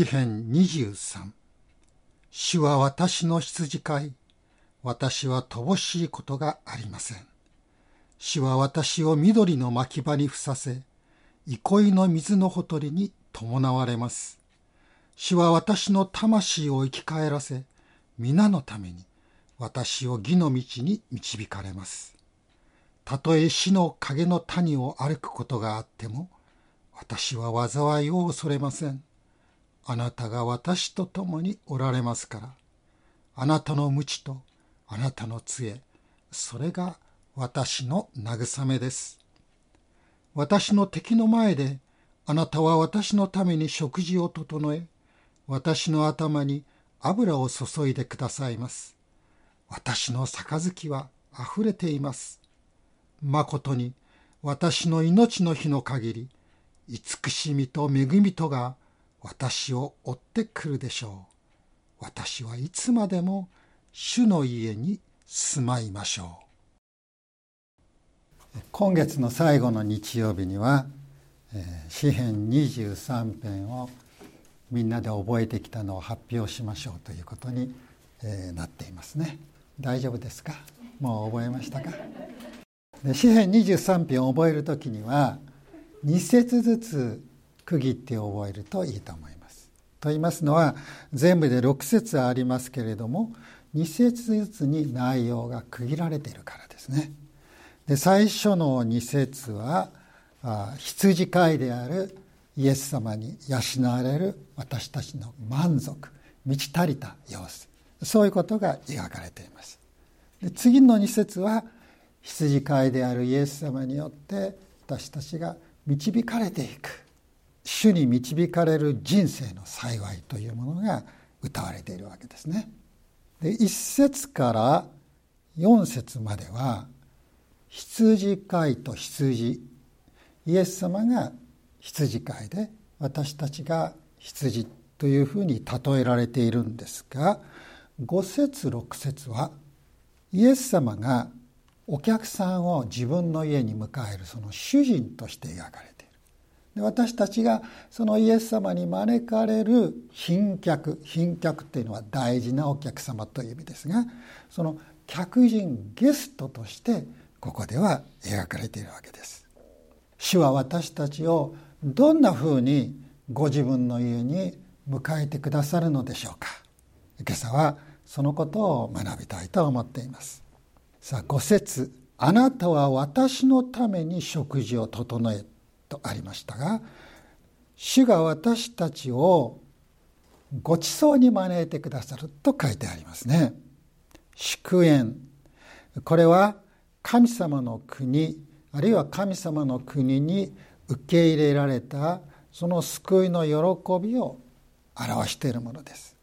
詩編23主は私の羊飼い。私は乏しいことがありません。主は私を緑の牧場にふさせ憩いの水のほとりに伴われます。主は私の魂を生き返らせ皆のために私を義の道に導かれます。たとえ死の影の谷を歩くことがあっても私は災いを恐れません。あなたが私と共におられますから。あなたの無知とあなたの杖、それが私の慰めです。私の敵の前であなたは私のために食事を整え、私の頭に油を注いでくださいます。私の杯は溢れています。誠に私の命の日の限り、慈しみと恵みとが私を追ってくるでしょう。私はいつまでも主の家に住まいましょう。今月の最後の日曜日には、えー、詩編23編をみんなで覚えてきたのを発表しましょうということに、えー、なっていますね。大丈夫ですか？もう覚えましたか？で詩編23編を覚える時には2節ずつ区切って覚えるといいと思います。と言いますのは全部で6節ありますけれども2節ずつに内容が区切られているからですね。で最初の2節は羊飼いであるイエス様に養われる私たちの満足満ち足りた様子そういうことが描かれています。で次の2節は羊飼いであるイエス様によって私たちが導かれていく主に導かれる人生の幸いというものが歌われているわけですね。で1節から4節までは羊飼いと羊イエス様が羊飼いで私たちが羊というふうに例えられているんですが5節6節はイエス様がお客さんを自分の家に迎えるその主人として描かれで私たちがそのイエス様に招かれる賓客賓客っていうのは大事なお客様という意味ですがその客人ゲストとしてここでは描かれているわけです。主は私たちをどんなふうにご自分の家に迎えてくださるのでしょうか。今朝はそのことを学びたいと思っています。さあ5節あなたは私のために食事を整え」とありましたが主が私たちをごちそうに招いてくださると書いてありますね。祝宴これは神様の国あるいは神様の国に受け入れられたその救いの喜びを表しているものです。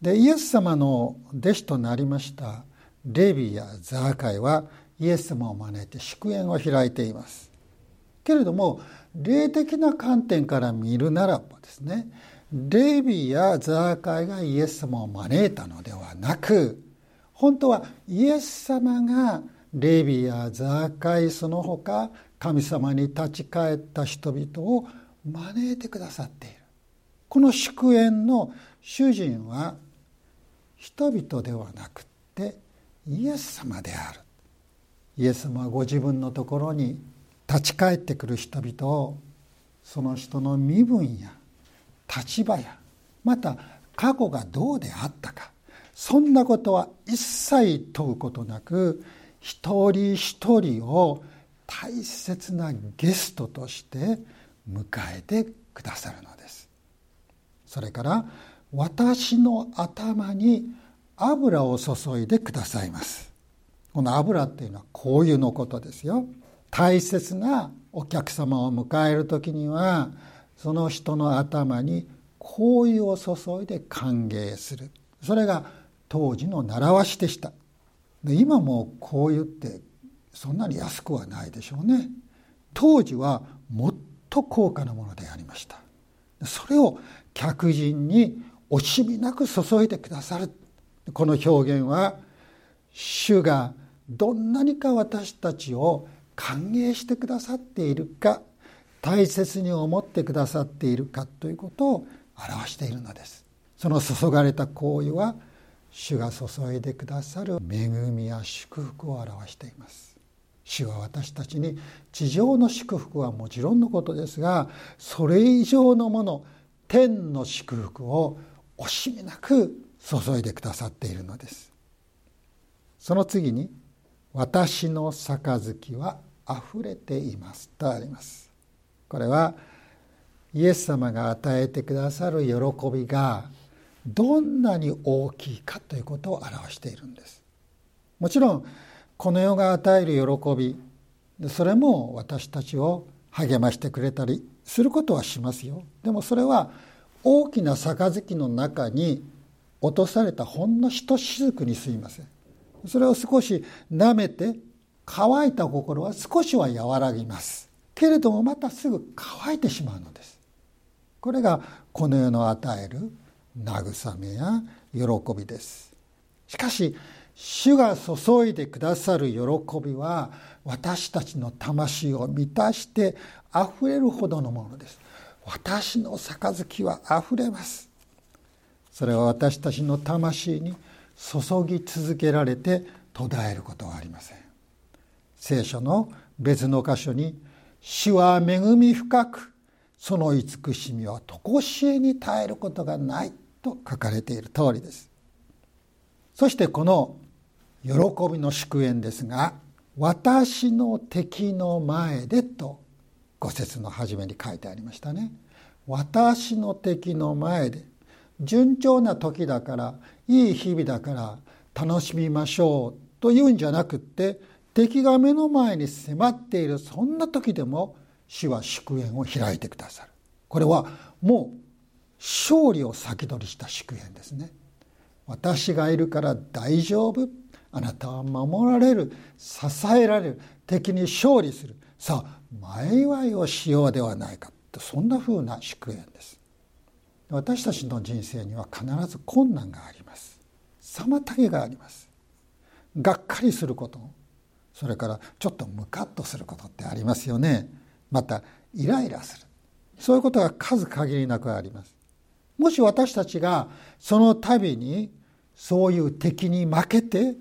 でイエス様の弟子となりましたレビやザーカイはイエス様を招いて祝宴を開いていますけれども霊的な観点から見るならばですねレビやザーカイがイエス様を招いたのではなく本当はイエス様がレビやザーカイその他神様に立ち返った人々を招いてくださっている。この祝宴の主人は人々ではなくってイエス様である。イエス様はご自分のところに立ち返ってくる人々をその人の身分や立場やまた過去がどうであったかそんなことは一切問うことなく一人一人を大切なゲストとして迎えてくださるのです。それから私の頭に油を注いでくださいます。この油っていうのは香油のことですよ。大切なお客様を迎える時にはその人の頭に香油を注いで歓迎する。それが当時の習わしでした。で今も香油ってそんなに安くはないでしょうね。当時はもっと高価なものでありました。それを客人に惜しみなく注いでくださる。この表現は主がどんなにか私たちを歓迎してくださっているか大切に思ってくださっているかということを表しているのです。その注がれた行為は主が注いでくださる恵みや祝福を表しています。主は私たちに地上の祝福はもちろんのことですがそれ以上のもの天の祝福を惜しみなく注いでくださっているのです。その次に「私の杯は溢れています」とあります。これはイエス様が与えてくださる喜びがどんなに大きいかということを表しているんです。もちろんこの世が与える喜びそれも私たちを励ましてくれたりすることはしますよ。でもそれは大きな杯の中に落とされたほんのひとしずくにすいません。それを少し舐めて乾いた心は少しは和らぎます。けれどもまたすぐ乾いてしまうのです。これがこの世の与える慰めや喜びです。しかし主が注いでくださる喜びは私たちの魂を満たしてあふれるほどのものです。私の杯はあふれます。それは私たちの魂に注ぎ続けられて途絶えることはありません。聖書の別の箇所に「主は恵み深くその慈しみは常しえに絶えることがない」と書かれている通りですそしてこの喜びの祝宴ですが「私の敵の前で」と五節の初めに書いてありましたね。私の敵の前で順調な時だからいい日々だから楽しみましょうというんじゃなくって敵が目の前に迫っているそんな時でも主は祝宴を開いてくださる。これはもう勝利を先取りした祝宴ですね。私がいるから大丈夫。あなたは守られる。支えられる。敵に勝利する。さあ前祝いをしようではないか。とそんなふうな祝宴です。私たちの人生には必ず困難があります。妨げがあります。がっかりすること。それからちょっとムカッとすることってありますよね。またイライラする。そういうことが数限りなくあります。もし私たちがその度にそういう敵に負けて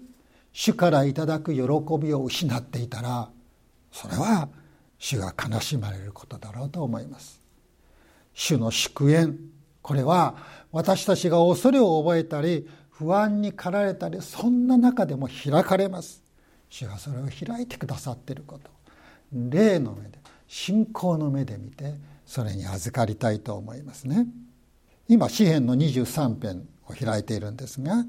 主からいただく喜びを失っていたらそれは主が悲しまれることだろうと思います。主の祝宴。これは私たちが恐れを覚えたり不安に駆られたりそんな中でも開かれます。主がそれを開いてくださっていること。霊の目で信仰の目で見てそれに預かりたいと思いますね。今詩篇の23編を開いているんですが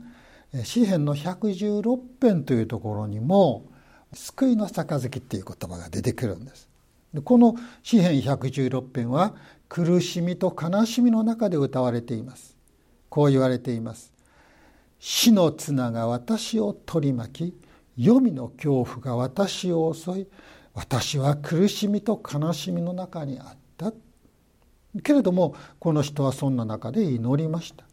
詩篇の116編というところにも救いの杯っていう言葉が出てくるんです。この詩篇116編は苦しみと悲しみの中で歌われています。こう言われています。死の綱が私を取り巻き黄泉の恐怖が私を襲い私は苦しみと悲しみの中にあった。けれどもこの人はそんな中で祈りました。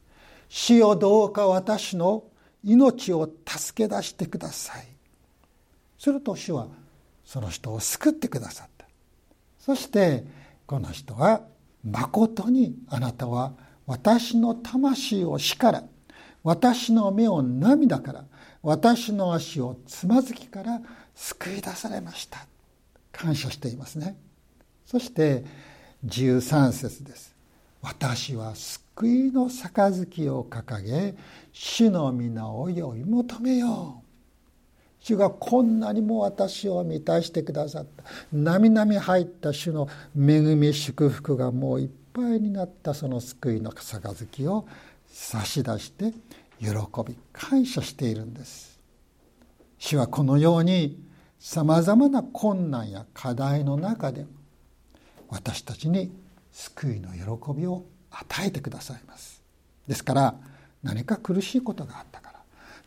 死をどうか私の命を助け出してください。すると主はその人を救ってくださった。そしてこの人はまことにあなたは私の魂を死から私の目を涙から私の足をつまずきから救い出されました。感謝していますね。そして13節です。私は救いの杯を掲げ主の皆を追い求めよう。主がこんなにも私を満たしてくださった。なみなみ入った主の恵み祝福がもういっぱいになったその救いの杯を差し出して喜び感謝しているんです。主はこのようにさまざまな困難や課題の中で私たちに救いの喜びを与えてくださいます。ですから何か苦しいことがあったから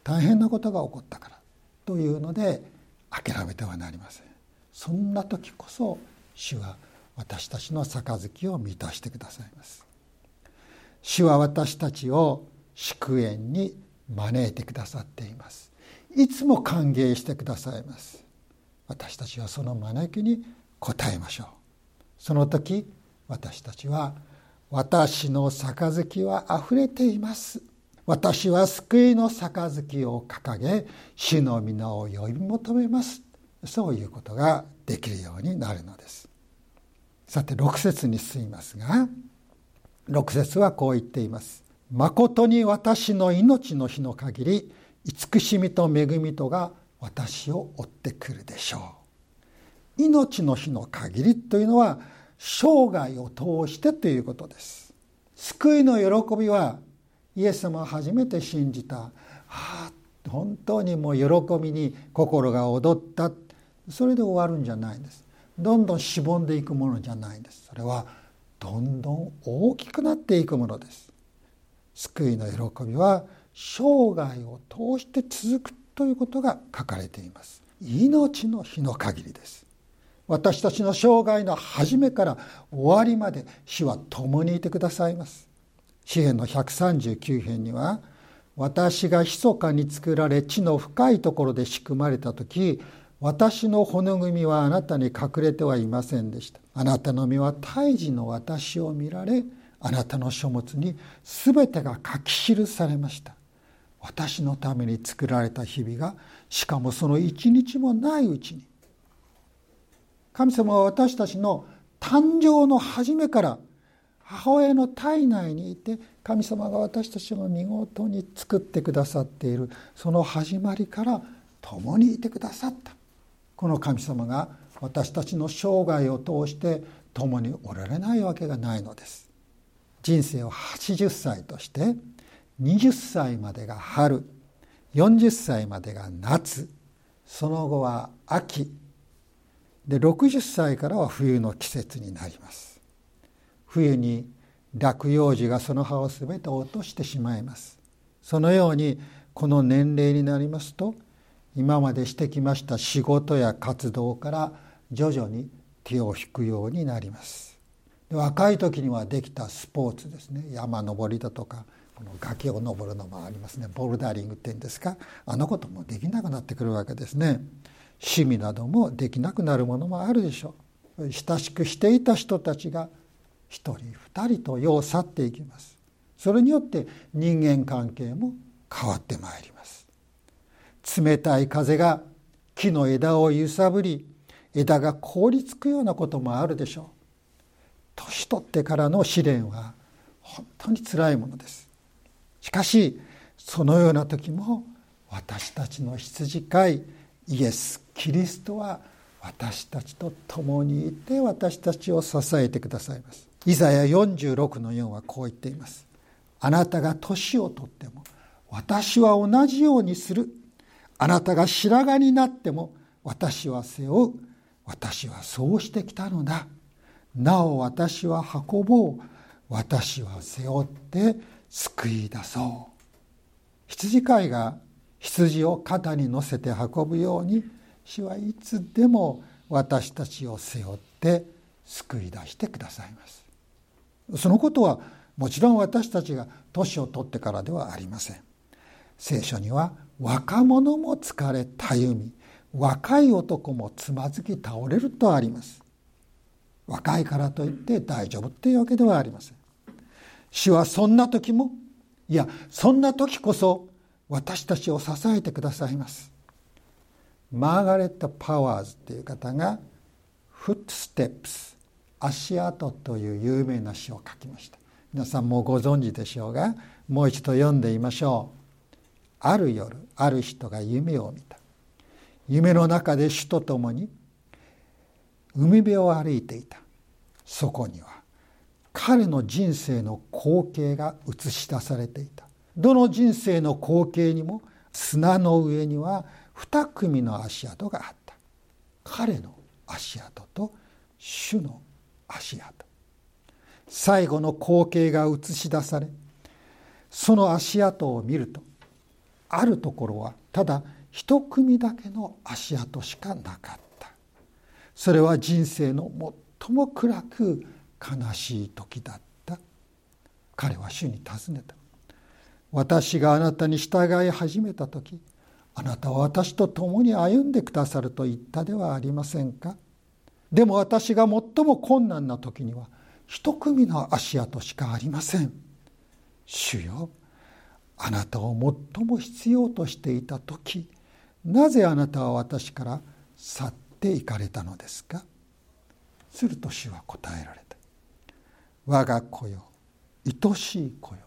大変なことが起こったからというので諦めてはなりません。そんな時こそ主は私たちの杯を満たしてくださいます。主は私たちを祝宴に招いてくださっています。いつも歓迎してくださいます。私たちはその招きに応えましょう。その時私たちは私の杯は溢れています。私は救いの杯を掲げ主の皆を呼び求めます。そういうことができるようになるのです。さて6節に進みますが6節はこう言っています「誠に私の命の日の限り慈しみと恵みとが私を追ってくるでしょう」命の日の限りというのは生涯を通してということです。救いの喜びはイエス様を初めて信じた、はあ、本当にもう喜びに心が躍った。それで終わるんじゃないんです。どんどんしぼんでいくものじゃないんです。それはどんどん大きくなっていくものです。救いの喜びは生涯を通して続くということが書かれています。命の日の限りです。私たちの生涯の初めから終わりまで主は共にいてくださいます。詩篇の139編には私が密かに作られ地の深いところで仕組まれた時私の骨組みはあなたに隠れてはいませんでした。あなたの身は胎児の私を見られあなたの書物に全てが書き記されました。私のために作られた日々がしかもその一日もないうちに神様は私たちの誕生の初めから母親の体内にいて神様が私たちを見事に作ってくださっているその始まりから共にいてくださった。この神様が私たちの生涯を通して共におられないわけがないのです。人生を80歳として20歳までが春40歳までが夏その後は秋。で60歳からは冬の季節になります。冬に落葉樹がその葉を全て落としてしまいます。そのようにこの年齢になりますと今までしてきました仕事や活動から徐々に手を引くようになります。若い時にはできたスポーツですね。山登りだとかこの崖を登るのもありますね。ボルダリングっていうんですか。あのこともできなくなってくるわけですね。趣味などもできなくなるものもあるでしょう。親しくしていた人たちが一人二人と世を去っていきます。それによって人間関係も変わってまいります。冷たい風が木の枝を揺さぶり枝が凍りつくようなこともあるでしょう。年取ってからの試練は本当につらいものです。しかしそのような時も私たちの羊飼いイエス・キリストは私たちと共にいて私たちを支えてくださいます。イザヤ46の4はこう言っています。あなたが年をとっても私は同じようにする。あなたが白髪になっても私は背負う。私はそうしてきたのだ。なお私は運ぼう私は背負って救い出そう。羊飼いが羊を肩に乗せて運ぶように主はいつでも私たちを背負って救い出してくださいます。そのことはもちろん私たちが年を取ってからではありません。聖書には若者も疲れたゆみ若い男もつまずき倒れるとあります。若いからといって大丈夫っていうわけではありません。主はそんな時もいやそんな時こそ私たちを支えてくださいます。マーガレット・パワーズという方が「フットステップス足跡」という有名な詩を書きました。皆さんもご存知でしょうがもう一度読んでみましょう。ある夜ある人が夢を見た。夢の中で主と共に海辺を歩いていた。そこには彼の人生の光景が映し出されていた。どの人生の光景にも砂の上には二組の足跡があった。彼の足跡と主の足跡。最後の光景が映し出されその足跡を見るとあるところはただ一組だけの足跡しかなかった。それは人生の最も暗く悲しい時だった。彼は主に尋ねた。私があなたに従い始めた時あなたは私と共に歩んでくださると言ったではありませんか。でも私が最も困難な時には一組の足跡しかありません。主よあなたを最も必要としていた時なぜあなたは私から去っていかれたのですか？すると主は答えられた。我が子よ愛しい子よ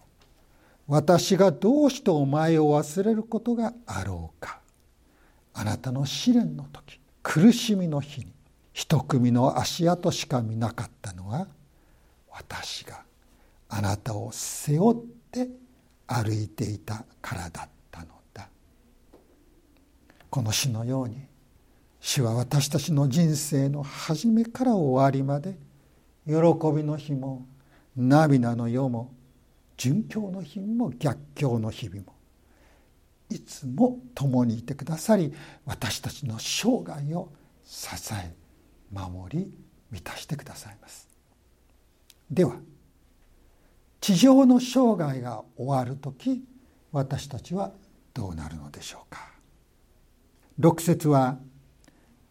私がどうしてお前を忘れることがあろうか。あなたの試練の時苦しみの日に一組の足跡しか見なかったのは私があなたを背負って歩いていたからだったのだ。この詩のように主は私たちの人生の初めから終わりまで喜びの日も涙の夜も殉教の日も逆境の日々もいつも共にいてくださり私たちの生涯を支え守り満たしてくださいます。では地上の生涯が終わる時私たちはどうなるのでしょうか。6節は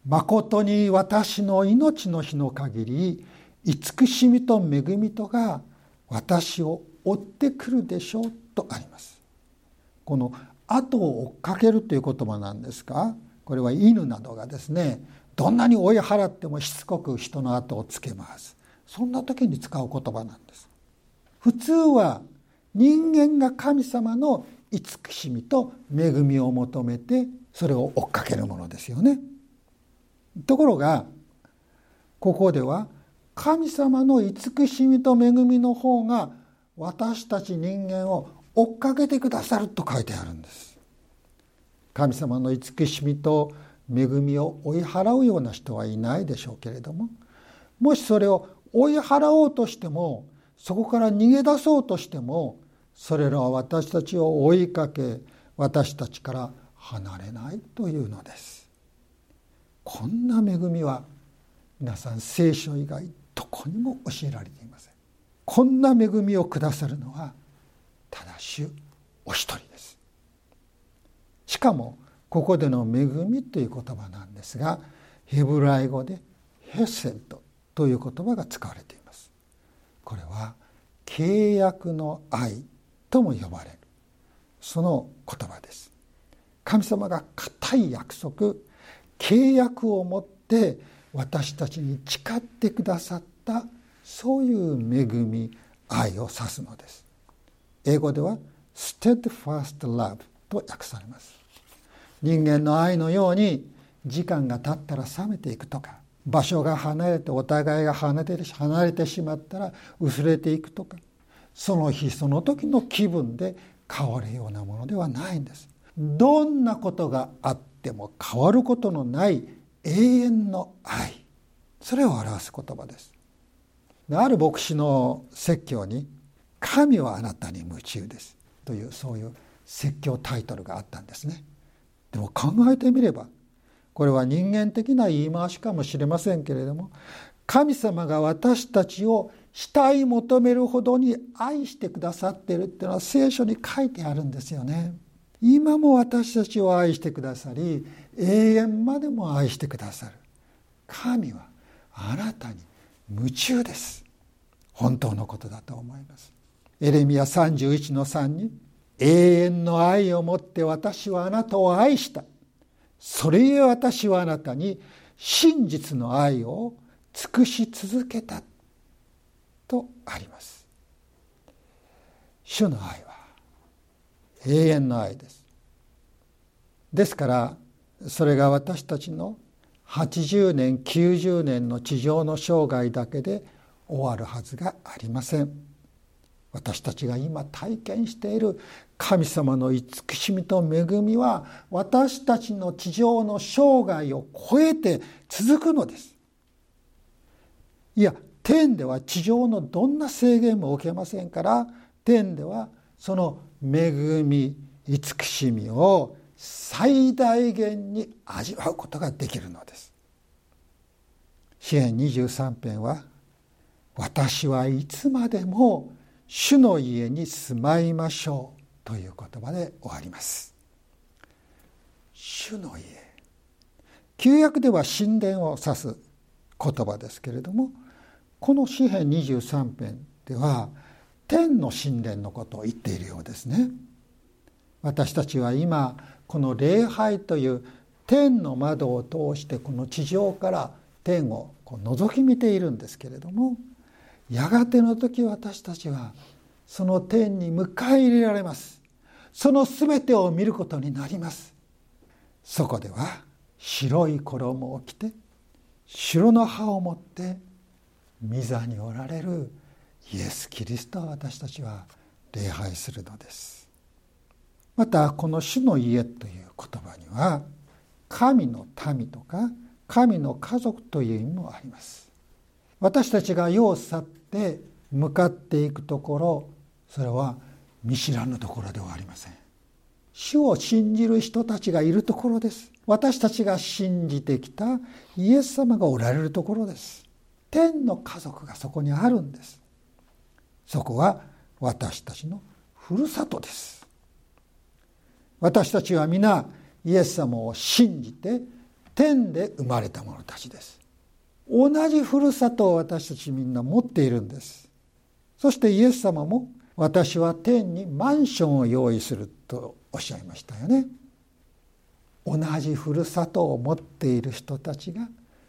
誠に私の命の日の限り慈しみと恵みとが私を追ってくるでしょうとあります。この後を追っかけるという言葉なんですがこれは犬などがですねどんなに追い払ってもしつこく人の後をつけます。そんな時に使う言葉なんです。普通は人間が神様の慈しみと恵みを求めてそれを追っかけるものですよね。ところがここでは神様の慈しみと恵みの方が私たち人間を追っかけてくださると書いてあるんです。神様の慈しみと恵みを追い払うような人はいないでしょうけれどももしそれを追い払おうとしてもそこから逃げ出そうとしてもそれらは私たちを追いかけ私たちから離れないというのです。こんな恵みは皆さん聖書以外どこにも教えられていません。こんな恵みをくださるのはただ主お一人です。しかもここでの恵みという言葉なんですがヘブライ語でヘセッドという言葉が使われています。これは契約の愛とも呼ばれるその言葉です。神様が固い約束契約を持って私たちに誓ってくださったそういう恵み愛を指すのです。英語では steadfast love と訳されます。人間の愛のように時間が経ったら冷めていくとか場所が離れてお互いが離れて離れてしまったら薄れていくとかその日その時の気分で変わるようなものではないんです。どんなことがあっても変わることのない永遠の愛。それを表す言葉です。ある牧師の説教に「神はあなたに夢中です」というそういう説教タイトルがあったんですね。でも考えてみればこれは人間的な言い回しかもしれませんけれども神様が私たちを慕い求めるほどに愛してくださっているっていうのは聖書に書いてあるんですよね。今も私たちを愛してくださり永遠までも愛してくださる。神はあなたに夢中です。本当のことだと思います。エレミア31の3に永遠の愛をもって私はあなたを愛した。それゆえ私はあなたに真実の愛を尽くし続けた。とあります。主の愛は永遠の愛です。ですからそれが私たちの80年90年の地上の生涯だけで終わるはずがありません。私たちが今体験している神様の慈しみと恵みは私たちの地上の生涯を超えて続くのです。いや天では地上のどんな制限も受けませんから天ではその恵み慈しみを最大限に味わうことができるのです。詩編23編は「私はいつまでも主の家に住まいましょうという言葉で終わります。主の家。旧約では神殿を指す言葉ですけれどもこの詩編23編では天の神殿のことを言っているようですね。私たちは今この礼拝という天の窓を通してこの地上から天をこう覗き見ているんですけれどもやがての時私たちはその天に迎え入れられますその全てを見ることになりますそこでは白い衣を着て白の葉を持って御座におられるイエス・キリストを私たちは礼拝するのです。またこの「主の家」という言葉には神の民とか神の家族という意味もあります。私たちが世を去って向かっていくところそれは見知らぬところではありません。主を信じる人たちがいるところです。私たちが信じてきたイエス様がおられるところです。天の家族がそこにあるんです。そこは私たちのふるさとです。私たちは皆イエス様を信じて天で生まれた者たちです。同じふるさとを私たちみんな持っているんです。そしてイエス様も私は天にマンションを用意するとおっしゃいましたよね。同じふるさとを持っている人たちが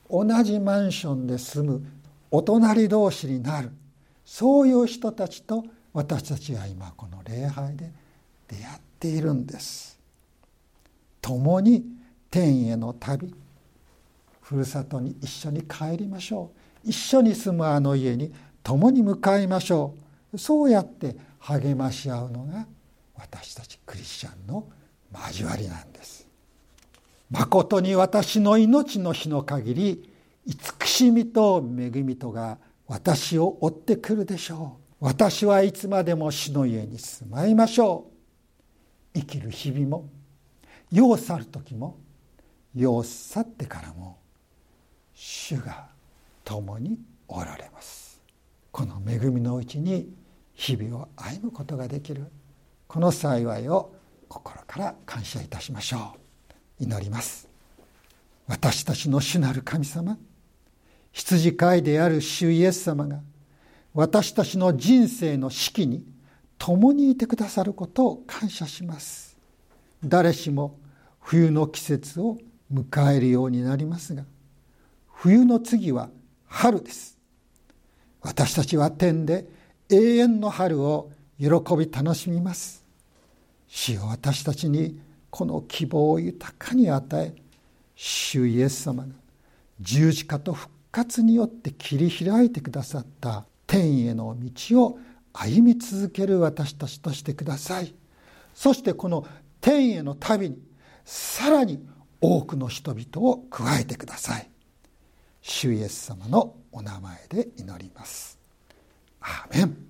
同じマンションで住むお隣同士になる。そういう人たちと私たちは今この礼拝で出会っているんです。共に天への旅ふるさとに一緒に帰りましょう。一緒に住むあの家に共に向かいましょう。そうやって励まし合うのが私たちクリスチャンの交わりなんです。まことに私の命の日の限り慈しみと恵みとが私を追ってくるでしょう。私はいつまでも死の家に住まいましょう。生きる日々も世を去る時も世を去ってからも主が共におられます。この恵みのうちに日々を歩むことができる。この幸いを心から感謝いたしましょう。祈ります。私たちの主なる神様羊飼いである主イエス様が私たちの人生の四季に共にいてくださることを感謝します。誰しも冬の季節を迎えるようになりますが冬の次は春です。私たちは天で永遠の春を喜び楽しみます。主よ私たちにこの希望を豊かに与え主イエス様が十字架と復活によって切り開いてくださった天への道を歩み続ける私たちとしてください。そしてこの天への旅にさらに多くの人々を加えてください。主イエス様のお名前で祈ります。アーメン。